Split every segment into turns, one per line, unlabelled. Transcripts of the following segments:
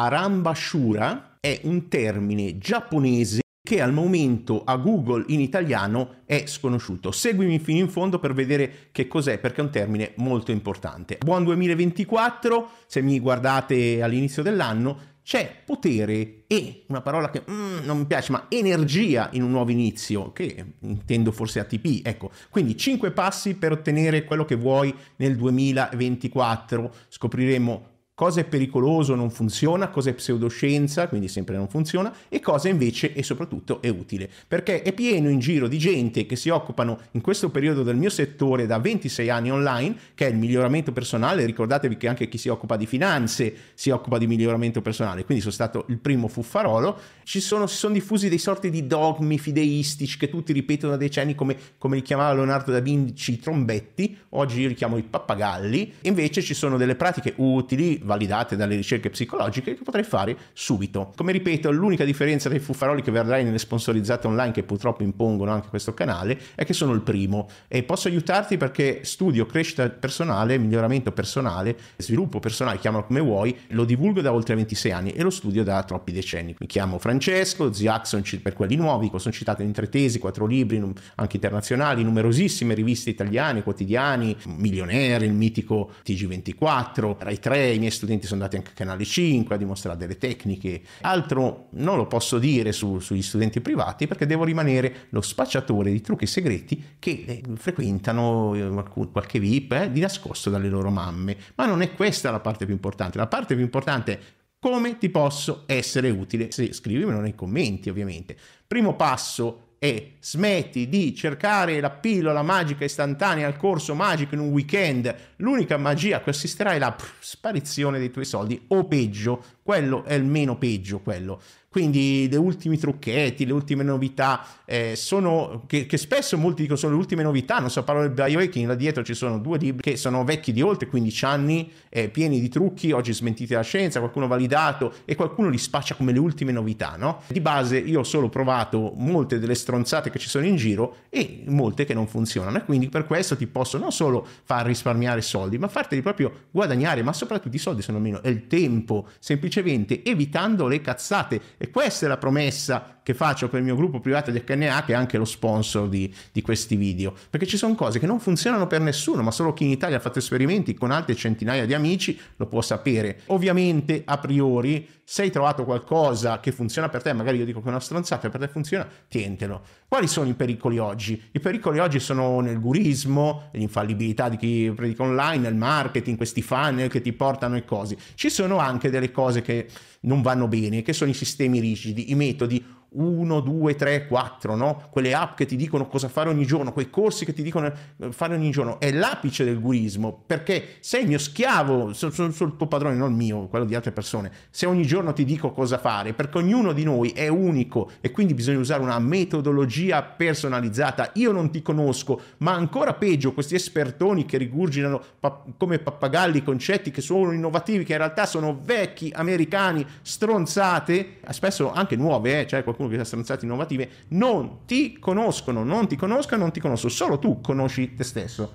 Arambashura è un termine giapponese che al momento a Google in italiano è sconosciuto. Seguimi fino in fondo per vedere che cos'è, perché è un termine molto importante. Buon 2024, se mi guardate all'inizio dell'anno, c'è potere e, una parola che mm, non mi piace, ma energia in un nuovo inizio, che intendo forse ATP, ecco. Quindi 5 passi per ottenere quello che vuoi nel 2024. Scopriremo cosa è pericoloso, non funziona, cosa è pseudoscienza, quindi sempre non funziona, e cosa invece e soprattutto è utile. Perché è pieno in giro di gente che si occupano in questo periodo del mio settore da 26 anni online, che è il miglioramento personale. Ricordatevi che anche chi si occupa di finanze si occupa di miglioramento personale, quindi sono stato il primo fuffarolo. Ci sono, si sono diffusi dei sorti di dogmi fideistici che tutti ripetono da decenni, come, come li chiamava Leonardo da Vinci i trombetti, oggi io li chiamo i pappagalli. Invece ci sono delle pratiche utili, validate dalle ricerche psicologiche che potrei fare subito. Come ripeto, l'unica differenza dei fuffaroli che vedrai nelle sponsorizzate online che purtroppo impongono anche questo canale è che sono il primo e posso aiutarti perché studio crescita personale, miglioramento personale, sviluppo personale, chiamalo come vuoi, lo divulgo da oltre 26 anni e lo studio da troppi decenni. Mi chiamo Francesco, Ziaxon per quelli nuovi, sono citato in tre tesi, quattro libri, anche internazionali, numerosissime riviste italiane, quotidiani, Milioneri, il mitico TG24, Rai 3, i miei studenti sono andati anche a Canale 5 a dimostrare delle tecniche. Altro non lo posso dire su, sugli studenti privati perché devo rimanere lo spacciatore di trucchi segreti che eh, frequentano eh, qualche VIP eh, di nascosto dalle loro mamme. Ma non è questa la parte più importante. La parte più importante è come ti posso essere utile? Se scrivimelo nei commenti, ovviamente. Primo passo e smetti di cercare la pillola magica istantanea al corso magico in un weekend, l'unica magia che assisterà è la pff, sparizione dei tuoi soldi o peggio, quello è il meno peggio quello. Quindi le ultimi trucchetti, le ultime novità eh, sono che, che, spesso molti dicono sono le ultime novità, non so, parlo del biohacking, là dietro ci sono due libri che sono vecchi di oltre 15 anni, eh, pieni di trucchi, oggi smentiti dalla scienza, qualcuno validato e qualcuno li spaccia come le ultime novità, no? Di base io ho solo provato molte delle stronzate che ci sono in giro e molte che non funzionano e quindi per questo ti posso non solo far risparmiare soldi, ma farteli proprio guadagnare, ma soprattutto i soldi sono meno, è il tempo, semplicemente evitando le cazzate e questa è la promessa che faccio per il mio gruppo privato di HNA, che è anche lo sponsor di, di questi video. Perché ci sono cose che non funzionano per nessuno, ma solo chi in Italia ha fatto esperimenti con altre centinaia di amici lo può sapere. Ovviamente, a priori, se hai trovato qualcosa che funziona per te, magari io dico che è una stronzata, per te funziona, tientelo. Quali sono i pericoli oggi? I pericoli oggi sono nel gurismo, l'infallibilità di chi predica online, nel marketing, questi funnel che ti portano e cose. Ci sono anche delle cose che non vanno bene, che sono i sistemi rigidi, i metodi 1, 2, 3, 4, no? Quelle app che ti dicono cosa fare ogni giorno, quei corsi che ti dicono eh, fare ogni giorno, è l'apice del gurismo, perché sei il mio schiavo, sono, sono il tuo padrone, non il mio, quello di altre persone, se ogni giorno ti dico cosa fare, perché ognuno di noi è unico e quindi bisogna usare una metodologia personalizzata, io non ti conosco, ma ancora peggio questi espertoni che rigurginano pa- come pappagalli concetti che sono innovativi, che in realtà sono vecchi, americani, stronzate, spesso anche nuove, eh? cioè qualcuno che ha stronzate innovative, non ti conoscono, non ti conoscono, non ti conosco, solo tu conosci te stesso.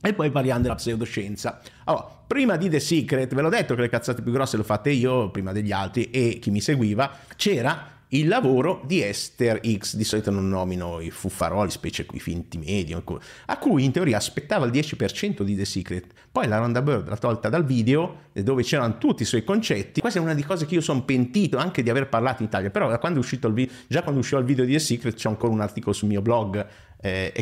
E poi parliamo della pseudoscienza. Allora, prima di The Secret, ve l'ho detto che le cazzate più grosse le ho fatte io, prima degli altri, e chi mi seguiva, c'era il lavoro di Esther X, di solito non nomino i fuffaroli, specie qui finti medio, a cui in teoria aspettava il 10% di The Secret. Poi la Ronda Bird l'ha tolta dal video dove c'erano tutti i suoi concetti. Questa è una di cose che io sono pentito anche di aver parlato in Italia, però quando è uscito il video, già quando usciva il video di The Secret c'è ancora un articolo sul mio blog eh,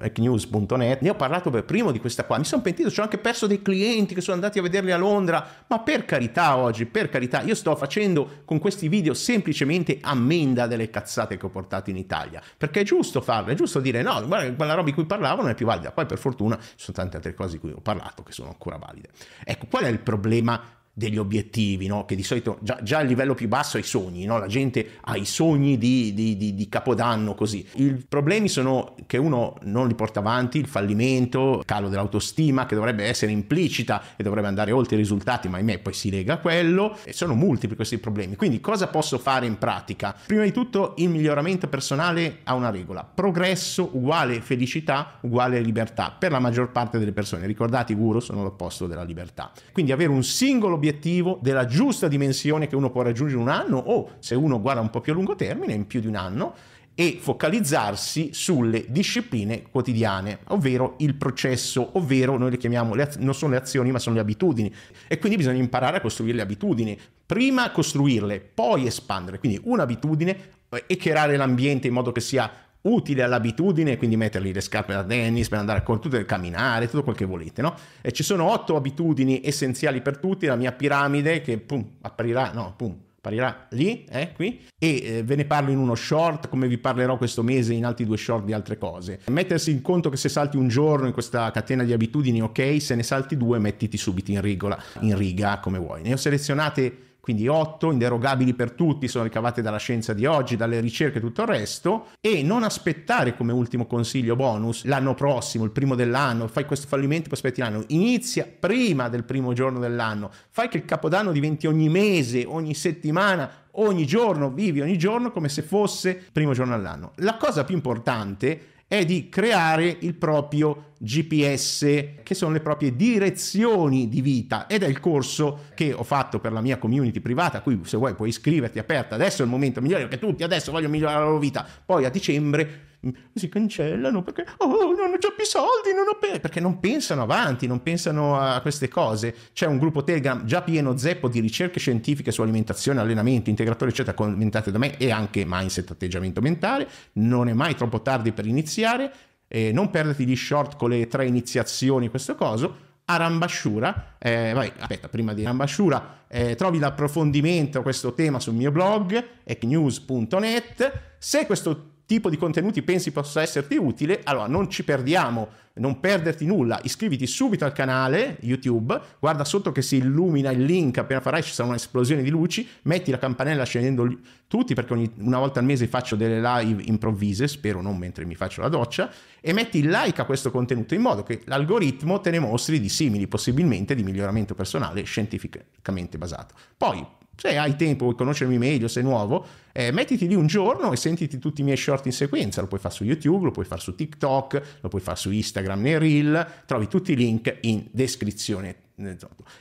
ecnews.net ne ho parlato per primo di questa qua. Mi sono pentito ci ho anche perso dei clienti che sono andati a vederli a Londra. Ma per carità oggi per carità io sto facendo con questi video semplicemente ammenda delle cazzate che ho portato in Italia. Perché è giusto farlo è giusto dire no guarda quella roba di cui parlavo non è più valida poi per fortuna ci sono tante altre cose di cui ho parlato che sono ancora valide. Ecco qual è il problema degli obiettivi, no? che di solito già, già, il livello più basso è i sogni, no? la gente ha i sogni di, di, di, di, capodanno così. I problemi sono che uno non li porta avanti, il fallimento, il calo dell'autostima che dovrebbe essere implicita e dovrebbe andare oltre i risultati, ma ahimè poi si lega a quello e sono multipli questi problemi. Quindi cosa posso fare in pratica? Prima di tutto il miglioramento personale ha una regola, progresso uguale felicità uguale libertà per la maggior parte delle persone. Ricordate i guru sono l'opposto della libertà. Quindi avere un singolo obiettivo obiettivo della giusta dimensione che uno può raggiungere in un anno o se uno guarda un po' più a lungo termine in più di un anno e focalizzarsi sulle discipline quotidiane, ovvero il processo, ovvero noi le chiamiamo, le az- non sono le azioni ma sono le abitudini. E quindi bisogna imparare a costruire le abitudini, prima costruirle, poi espandere, quindi un'abitudine eh, e creare l'ambiente in modo che sia utile all'abitudine, quindi mettergli le scarpe da tennis per andare a correre, camminare, tutto quel che volete, no? E ci sono otto abitudini essenziali per tutti, la mia piramide che pum, apparirà, no, pum, apparirà lì, eh, qui, e eh, ve ne parlo in uno short, come vi parlerò questo mese in altri due short di altre cose. Mettersi in conto che se salti un giorno in questa catena di abitudini, ok, se ne salti due, mettiti subito in, rigola, in riga come vuoi. Ne ho selezionate quindi 8 inderogabili per tutti, sono ricavate dalla scienza di oggi, dalle ricerche e tutto il resto, e non aspettare come ultimo consiglio bonus l'anno prossimo, il primo dell'anno, fai questo fallimento, poi aspetti l'anno, inizia prima del primo giorno dell'anno, fai che il capodanno diventi ogni mese, ogni settimana, ogni giorno, vivi ogni giorno come se fosse il primo giorno dell'anno. La cosa più importante è di creare il proprio GPS, che sono le proprie direzioni di vita. Ed è il corso che ho fatto per la mia community privata, a cui se vuoi puoi iscriverti aperta, adesso è il momento migliore che tutti adesso vogliono migliorare la loro vita, poi a dicembre si cancellano perché oh, non ho già più soldi, non pe-", perché non pensano avanti, non pensano a queste cose. C'è un gruppo Telegram già pieno zeppo di ricerche scientifiche su alimentazione, allenamento, integratore, eccetera, commentate da me e anche mindset, atteggiamento mentale. Non è mai troppo tardi per iniziare eh, non perderti gli short con le tre iniziazioni, questo coso. Arambasciura, eh, vai, aspetta, prima di Arambasciura, eh, trovi l'approfondimento a questo tema sul mio blog, ecnews.net. Se questo tipo di contenuti pensi possa esserti utile, allora non ci perdiamo, non perderti nulla, iscriviti subito al canale YouTube, guarda sotto che si illumina il link, appena farai ci sarà un'esplosione di luci, metti la campanella scendendo tutti perché ogni, una volta al mese faccio delle live improvvise, spero non mentre mi faccio la doccia, e metti like a questo contenuto in modo che l'algoritmo te ne mostri di simili, possibilmente di miglioramento personale scientificamente basato. Poi se hai tempo, vuoi conoscermi meglio, sei nuovo, eh, mettiti lì un giorno e sentiti tutti i miei short in sequenza. Lo puoi fare su YouTube, lo puoi fare su TikTok, lo puoi fare su Instagram nei Reel. Trovi tutti i link in descrizione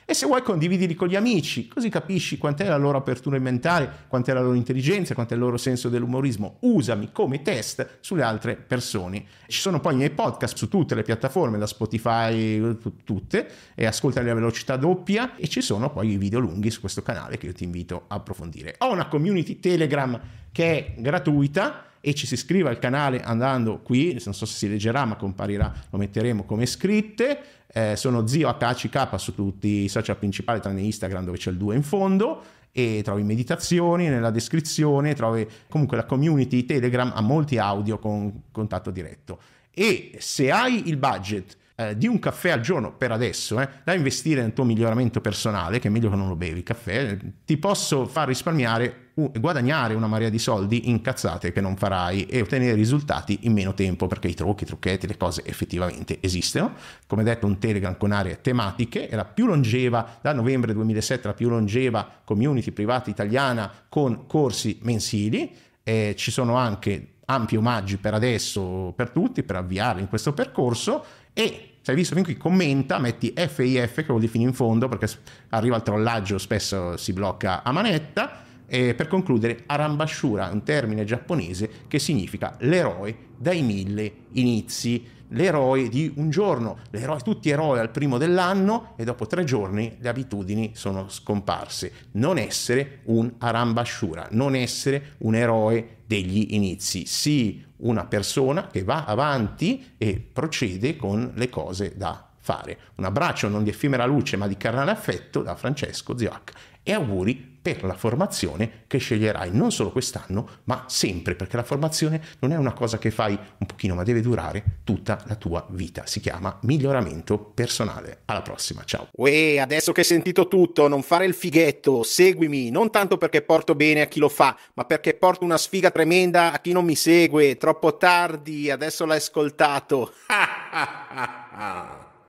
e se vuoi condividili con gli amici, così capisci quant'è la loro apertura mentale, quant'è la loro intelligenza, quant'è il loro senso dell'umorismo. Usami come test sulle altre persone. Ci sono poi i miei podcast su tutte le piattaforme, da Spotify, tutte, e ascoltali a velocità doppia. E ci sono poi i video lunghi su questo canale che io ti invito a approfondire. Ho una community Telegram che è gratuita e ci si iscrive al canale andando qui, non so se si leggerà ma comparirà, lo metteremo come scritte, eh, sono zio HCK su tutti i social principali tranne Instagram dove c'è il 2 in fondo e trovi meditazioni nella descrizione, trovi comunque la community Telegram ha molti audio con contatto diretto. E se hai il budget eh, di un caffè al giorno per adesso, eh, da investire nel tuo miglioramento personale, che è meglio che non lo bevi il caffè, ti posso far risparmiare, guadagnare una marea di soldi in cazzate che non farai e ottenere risultati in meno tempo, perché i trucchi, i trucchetti, le cose effettivamente esistono. Come detto, un Telegram con aree tematiche, è la più longeva, da novembre 2007, la più longeva community privata italiana con corsi mensili. Eh, ci sono anche ampi omaggi per adesso per tutti, per avviarli in questo percorso e se hai visto fin qui commenta, metti FIF che vuol dire fino in fondo perché arriva il trollaggio, spesso si blocca a manetta. E per concludere, Arambashura, un termine giapponese che significa l'eroe dai mille inizi l'eroe di un giorno, l'eroe, tutti eroi al primo dell'anno e dopo tre giorni le abitudini sono scomparse. Non essere un Arambashura, non essere un eroe degli inizi, sii una persona che va avanti e procede con le cose da fare. Un abbraccio non di effimera luce ma di carnale affetto da Francesco Zioc e auguri per la formazione che sceglierai non solo quest'anno, ma sempre, perché la formazione non è una cosa che fai un pochino, ma deve durare tutta la tua vita. Si chiama miglioramento personale. Alla prossima, ciao.
Uè, adesso che hai sentito tutto, non fare il fighetto, seguimi, non tanto perché porto bene a chi lo fa, ma perché porto una sfiga tremenda a chi non mi segue. Troppo tardi, adesso l'hai ascoltato.